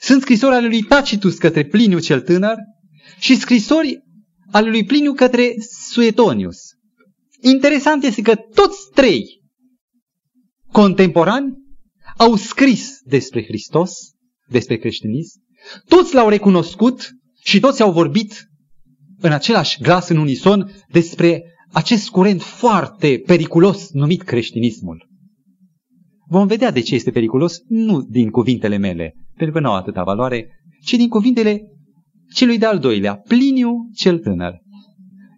Sunt scrisori ale lui Tacitus către Pliniu cel tânăr și scrisori ale lui Pliniu către Suetonius. Interesant este că toți trei contemporani au scris despre Hristos, despre creștinism, toți l-au recunoscut și toți au vorbit în același glas, în unison, despre acest curent foarte periculos numit creștinismul. Vom vedea de ce este periculos, nu din cuvintele mele, pentru că nu au atâta valoare, ci din cuvintele celui de-al doilea, Pliniu cel tânăr.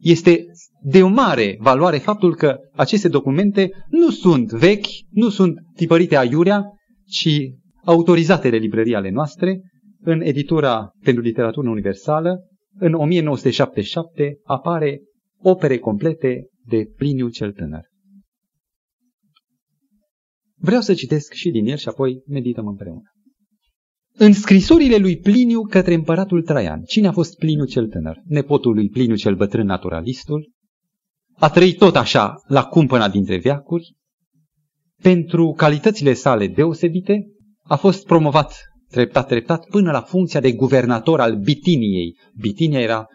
Este de o mare valoare faptul că aceste documente nu sunt vechi, nu sunt tipărite aiurea, ci autorizate de librării ale noastre, în editura pentru literatură universală, în 1977 apare opere complete de Pliniu cel tânăr. Vreau să citesc și din el și apoi medităm împreună. În scrisorile lui Pliniu către împăratul Traian, cine a fost Pliniu cel tânăr? Nepotul lui Pliniu cel bătrân naturalistul, a trăit tot așa la cumpăna dintre veacuri, pentru calitățile sale deosebite, a fost promovat treptat, treptat, până la funcția de guvernator al Bitiniei. Bitinia era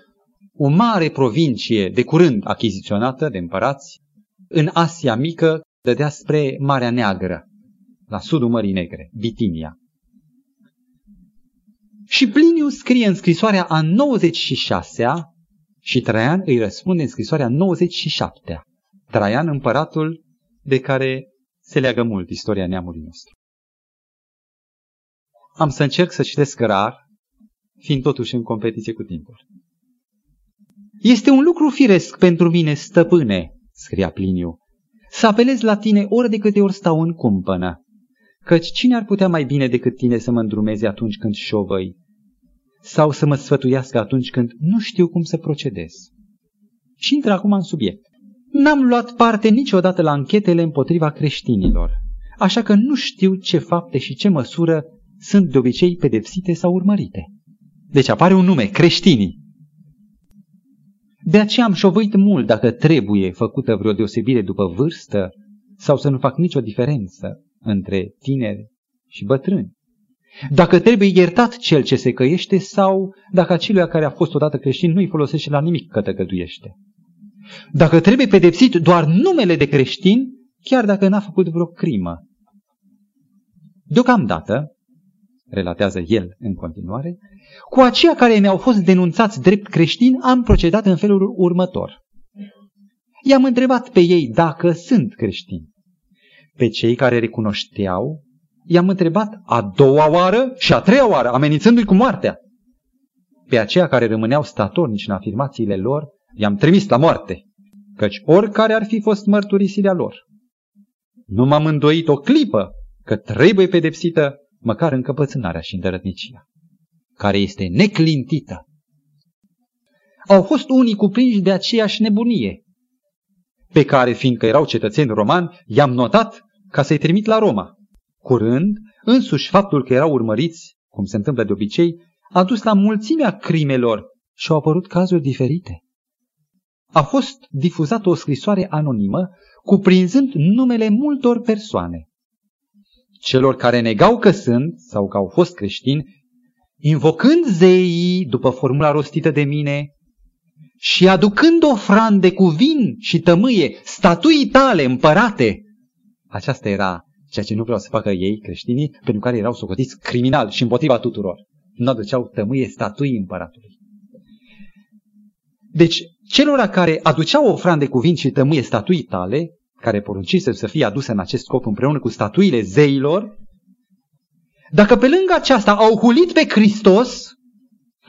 o mare provincie de curând achiziționată de împărați în Asia Mică, dădea spre Marea Neagră, la sudul Mării Negre, Bitinia. Și Pliniu scrie în scrisoarea a 96-a și Traian îi răspunde în scrisoarea 97-a. Traian, împăratul de care se leagă mult istoria neamului nostru. Am să încerc să citesc rar, fiind totuși în competiție cu timpul. Este un lucru firesc pentru mine, stăpâne, scria Pliniu, să apelez la tine ori de câte ori stau în cumpănă, căci cine ar putea mai bine decât tine să mă îndrumeze atunci când șovăi, sau să mă sfătuiască atunci când nu știu cum să procedez. Și intră acum în subiect. N-am luat parte niciodată la anchetele împotriva creștinilor, așa că nu știu ce fapte și ce măsură sunt de obicei pedepsite sau urmărite. Deci apare un nume, creștinii. De aceea am șovăit mult dacă trebuie făcută vreo deosebire după vârstă sau să nu fac nicio diferență între tineri și bătrâni. Dacă trebuie iertat cel ce se căiește sau dacă acelui care a fost odată creștin nu-i folosește la nimic că tăgăduiește. Dacă trebuie pedepsit doar numele de creștin, chiar dacă n-a făcut vreo crimă. Deocamdată, relatează el în continuare, cu aceia care mi-au fost denunțați drept creștini, am procedat în felul următor. I-am întrebat pe ei dacă sunt creștini. Pe cei care recunoșteau, i-am întrebat a doua oară și a treia oară, amenințându-i cu moartea. Pe aceia care rămâneau statornici în afirmațiile lor, i-am trimis la moarte, căci oricare ar fi fost mărturisirea lor. Nu m-am îndoit o clipă că trebuie pedepsită măcar încăpățânarea și îndărătnicia, care este neclintită. Au fost unii cuprinși de aceeași nebunie, pe care, fiindcă erau cetățeni romani, i-am notat ca să-i trimit la Roma. Curând, însuși faptul că erau urmăriți, cum se întâmplă de obicei, a dus la mulțimea crimelor și au apărut cazuri diferite. A fost difuzată o scrisoare anonimă cuprinzând numele multor persoane celor care negau că sunt sau că au fost creștini, invocând zeii după formula rostită de mine și aducând ofrande cu vin și tămâie, statui tale împărate. Aceasta era ceea ce nu vreau să facă ei, creștinii, pentru care erau socotiți criminali și împotriva tuturor. Nu aduceau tămâie statui împăratului. Deci, celor care aduceau ofrande cu vin și tămâie statui tale, care poruncise să fie aduse în acest scop împreună cu statuile zeilor, dacă pe lângă aceasta au hulit pe Hristos,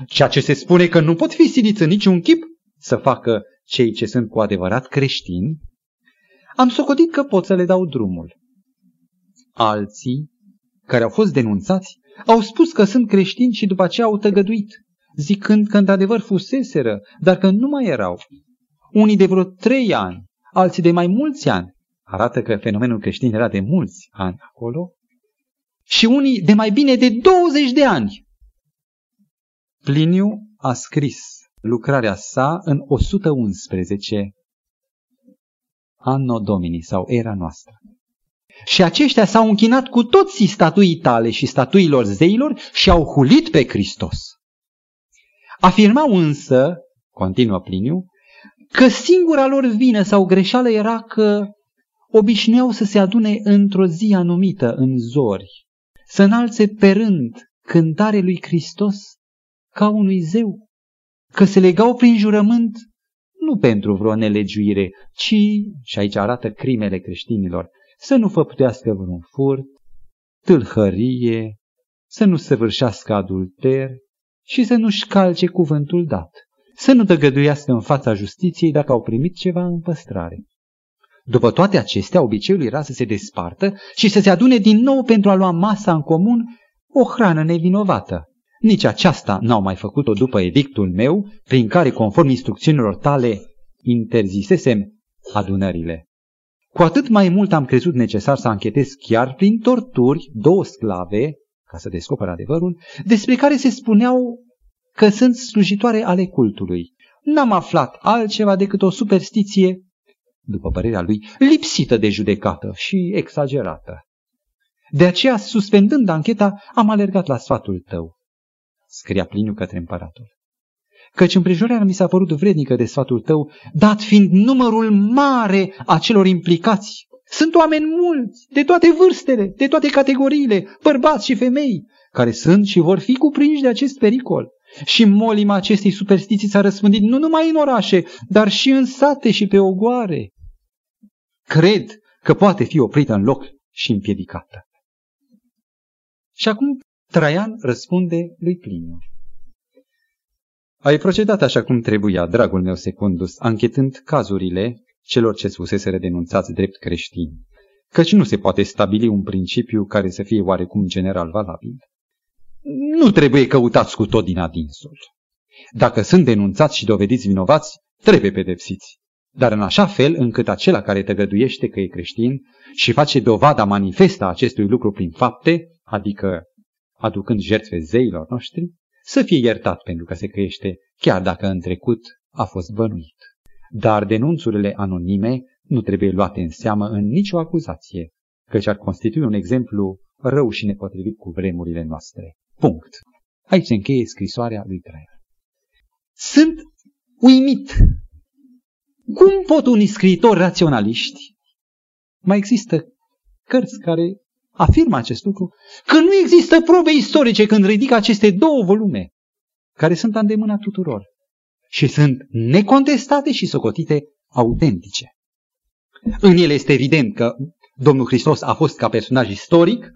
ceea ce se spune că nu pot fi siliți în niciun chip să facă cei ce sunt cu adevărat creștini, am socotit că pot să le dau drumul. Alții, care au fost denunțați, au spus că sunt creștini și după aceea au tăgăduit, zicând că într-adevăr fuseseră, dar că nu mai erau. Unii de vreo trei ani, alții de mai mulți ani. Arată că fenomenul creștin era de mulți ani acolo. Și unii de mai bine de 20 de ani. Pliniu a scris lucrarea sa în 111 anno domini sau era noastră. Și aceștia s-au închinat cu toți statuii tale și statuilor zeilor și au hulit pe Hristos. Afirmau însă, continuă Pliniu, că singura lor vină sau greșeală era că obișnuiau să se adune într-o zi anumită în zori, să înalțe pe rând cântare lui Hristos ca unui zeu, că se legau prin jurământ nu pentru vreo nelegiuire, ci, și aici arată crimele creștinilor, să nu făptuiască vreun furt, tâlhărie, să nu săvârșească adulter și să nu-și calce cuvântul dat să nu tăgăduiască în fața justiției dacă au primit ceva în păstrare. După toate acestea, obiceiul era să se despartă și să se adune din nou pentru a lua masa în comun o hrană nevinovată. Nici aceasta n-au mai făcut-o după edictul meu, prin care, conform instrucțiunilor tale, interzisesem adunările. Cu atât mai mult am crezut necesar să anchetez chiar prin torturi două sclave, ca să descoper adevărul, despre care se spuneau că sunt slujitoare ale cultului. N-am aflat altceva decât o superstiție, după părerea lui, lipsită de judecată și exagerată. De aceea, suspendând ancheta, am alergat la sfatul tău, scria Pliniu către împăratul. Căci împrejurarea mi s-a părut vrednică de sfatul tău, dat fiind numărul mare a celor implicați. Sunt oameni mulți, de toate vârstele, de toate categoriile, bărbați și femei, care sunt și vor fi cuprinși de acest pericol. Și molima acestei superstiții s-a răspândit nu numai în orașe, dar și în sate și pe ogoare. Cred că poate fi oprită în loc și împiedicată. Și acum Traian răspunde lui Pliniu. Ai procedat așa cum trebuia, dragul meu secundus, anchetând cazurile celor ce fuseseră denunțați drept creștini, căci nu se poate stabili un principiu care să fie oarecum general valabil. Nu trebuie căutați cu tot din adinsul. Dacă sunt denunțați și dovediți vinovați, trebuie pedepsiți, dar în așa fel încât acela care tăgăduiește că e creștin și face dovada manifestă a acestui lucru prin fapte, adică aducând jertfe zeilor noștri, să fie iertat pentru că se căiește, chiar dacă în trecut a fost bănuit. Dar denunțurile anonime nu trebuie luate în seamă în nicio acuzație, căci ar constitui un exemplu rău și nepotrivit cu vremurile noastre. Punct. Aici se încheie scrisoarea lui Traian. Sunt uimit. Cum pot unii scriitori raționaliști? Mai există cărți care afirmă acest lucru, că nu există probe istorice când ridică aceste două volume, care sunt la îndemâna tuturor și sunt necontestate și socotite autentice. În ele este evident că Domnul Hristos a fost ca personaj istoric,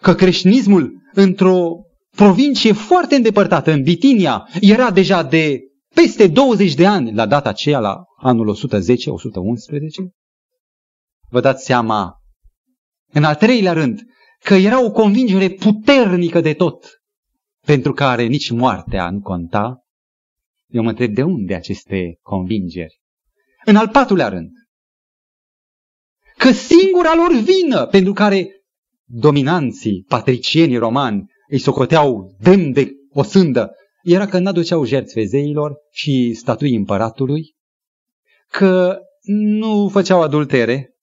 că creștinismul într-o provincie foarte îndepărtată, în Bitinia, era deja de peste 20 de ani la data aceea, la anul 110-111. Vă dați seama în al treilea rând, că era o convingere puternică de tot, pentru care nici moartea nu conta. Eu mă întreb de unde aceste convingeri. În al patrulea rând, că singura lor vină pentru care dominanții, patricienii romani îi socoteau demn de o sândă, era că n-aduceau jertfe zeilor și statui împăratului, că nu făceau adultere,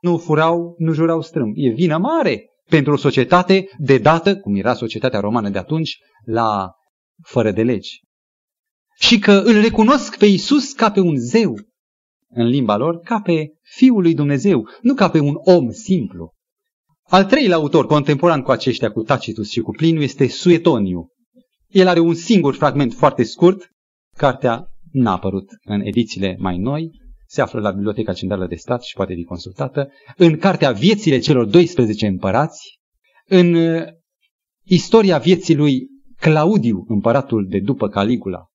nu furau, nu jurau strâmb. E vină mare pentru o societate de dată, cum era societatea romană de atunci, la fără de legi. Și că îl recunosc pe Isus ca pe un zeu, în limba lor, ca pe Fiul lui Dumnezeu, nu ca pe un om simplu. Al treilea autor contemporan cu aceștia, cu Tacitus și cu Pliniu, este Suetoniu. El are un singur fragment foarte scurt, cartea n-a apărut în edițiile mai noi, se află la Biblioteca Centrală de Stat și poate fi consultată, în cartea Viețile celor 12 împărați, în uh, istoria vieții lui Claudiu, împăratul de după Caligula,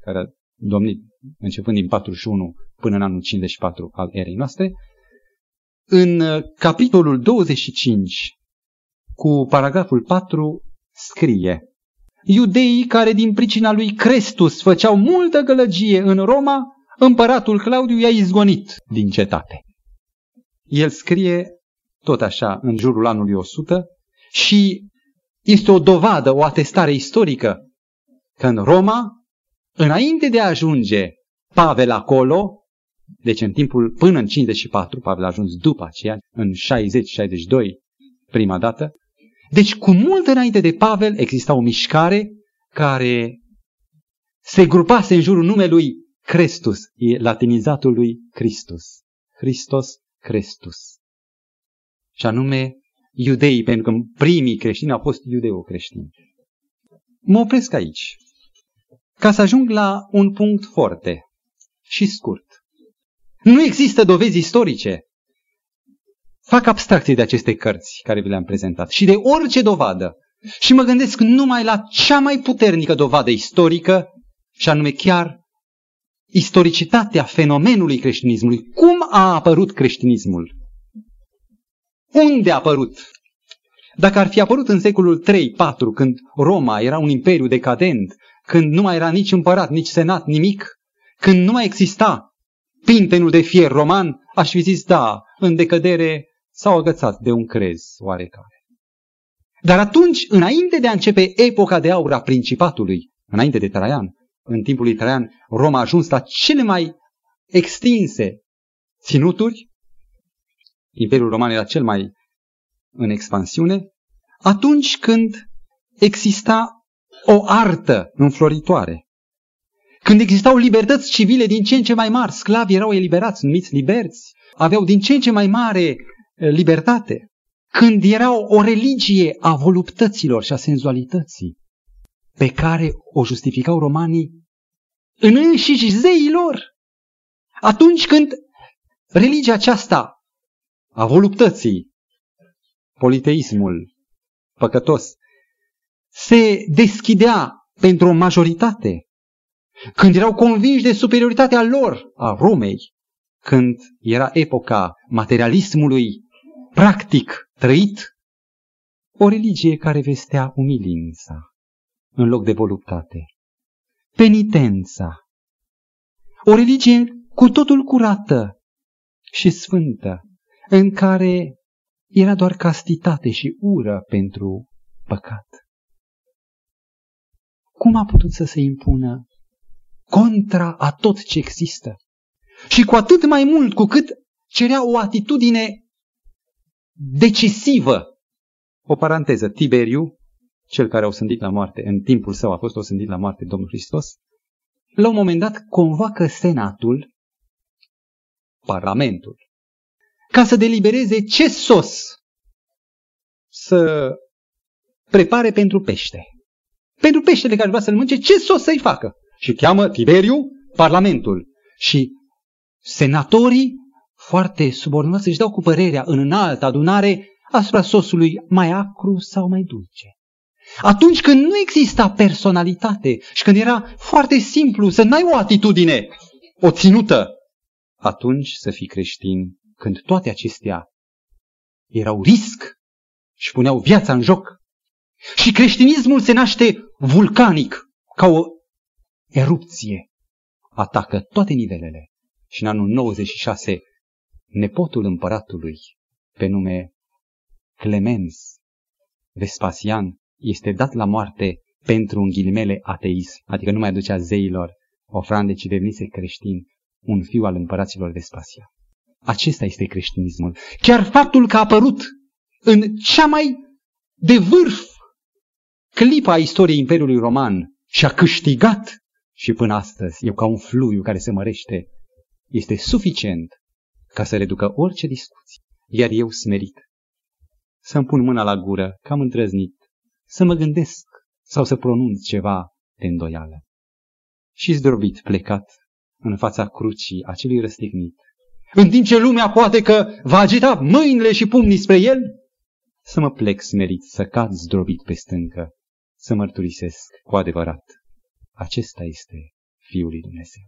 care a domnit începând din 41 până în anul 54 al erei noastre, în uh, capitolul 25, cu paragraful 4, scrie Iudeii care din pricina lui Crestus făceau multă gălăgie în Roma, împăratul Claudiu i-a izgonit din cetate. El scrie tot așa în jurul anului 100 și este o dovadă, o atestare istorică că în Roma, înainte de a ajunge Pavel acolo, deci în timpul până în 54, Pavel a ajuns după aceea, în 60-62, prima dată, deci cu mult înainte de Pavel exista o mișcare care se grupase în jurul numelui Crestus, e latinizatul lui Christus. Christos Crestus. Și anume iudeii, pentru că primii creștini au fost iudeo-creștini. Mă opresc aici, ca să ajung la un punct foarte și scurt. Nu există dovezi istorice. Fac abstracție de aceste cărți care vi le-am prezentat și de orice dovadă. Și mă gândesc numai la cea mai puternică dovadă istorică, și anume chiar istoricitatea fenomenului creștinismului. Cum a apărut creștinismul? Unde a apărut? Dacă ar fi apărut în secolul 3-4, când Roma era un imperiu decadent, când nu mai era nici împărat, nici senat, nimic, când nu mai exista pintenul de fier roman, aș fi zis, da, în decădere s-au agățat de un crez oarecare. Dar atunci, înainte de a începe epoca de aur a principatului, înainte de Traian, în timpul lui Traian, Roma a ajuns la cele mai extinse ținuturi. Imperiul Roman era cel mai în expansiune atunci când exista o artă înfloritoare. Când existau libertăți civile din ce în ce mai mari, sclavii erau eliberați, numiți liberți, aveau din ce în ce mai mare eh, libertate. Când era o religie a voluptăților și a senzualității, pe care o justificau romanii în înșiși zeilor. Atunci când religia aceasta a voluptății, politeismul păcătos, se deschidea pentru o majoritate, când erau convinși de superioritatea lor, a Romei, când era epoca materialismului practic trăit, o religie care vestea umilința în loc de voluptate, penitența, o religie cu totul curată și sfântă, în care era doar castitate și ură pentru păcat. Cum a putut să se impună contra a tot ce există? Și cu atât mai mult cu cât cerea o atitudine decisivă. O paranteză, Tiberiu, cel care a osândit la moarte, în timpul său a fost osândit la moarte Domnul Hristos, la un moment dat convoacă senatul, parlamentul, ca să delibereze ce sos să prepare pentru pește. Pentru peștele care vrea să-l mânce, ce sos să-i facă? Și cheamă Tiberiu parlamentul. Și senatorii, foarte subordonați, își dau cu părerea în înaltă adunare asupra sosului mai acru sau mai dulce. Atunci când nu exista personalitate și când era foarte simplu să n-ai o atitudine, o ținută, atunci să fii creștin când toate acestea erau risc și puneau viața în joc. Și creștinismul se naște vulcanic, ca o erupție. Atacă toate nivelele. Și în anul 96, nepotul împăratului, pe nume Clemens Vespasian, este dat la moarte pentru un ghilimele ateism, adică nu mai aducea zeilor ofrande, ci devenise creștin, un fiu al împăraților Vespasian. Acesta este creștinismul. Chiar faptul că a apărut în cea mai de vârf clipa a istoriei Imperiului Roman și a câștigat și până astăzi, e ca un fluiu care se mărește, este suficient ca să reducă orice discuție. Iar eu smerit să-mi pun mâna la gură, cam îndrăznit, să mă gândesc sau să pronunț ceva de îndoială. Și zdrobit plecat în fața crucii acelui răstignit, în timp ce lumea poate că va agita mâinile și pumnii spre el, să mă plec smerit, să cad zdrobit pe stâncă, să mărturisesc cu adevărat. Acesta este Fiul lui Dumnezeu.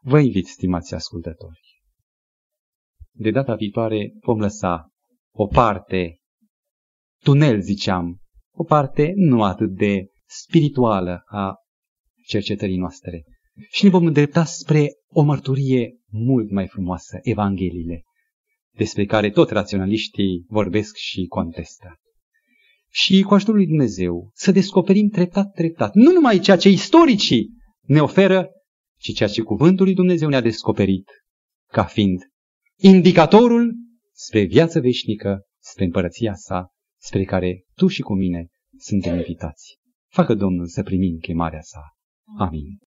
Vă invit, stimați ascultători. De data viitoare vom lăsa o parte, tunel ziceam, o parte nu atât de spirituală a cercetării noastre. Și ne vom îndrepta spre o mărturie mult mai frumoasă, Evangheliile, despre care tot raționaliștii vorbesc și contestă. Și cu ajutorul lui Dumnezeu să descoperim treptat, treptat, nu numai ceea ce istoricii ne oferă, ci ceea ce cuvântul lui Dumnezeu ne-a descoperit ca fiind indicatorul spre viață veșnică, spre împărăția sa, spre care tu și cu mine suntem invitați. Facă Domnul să primim chemarea sa. Amin.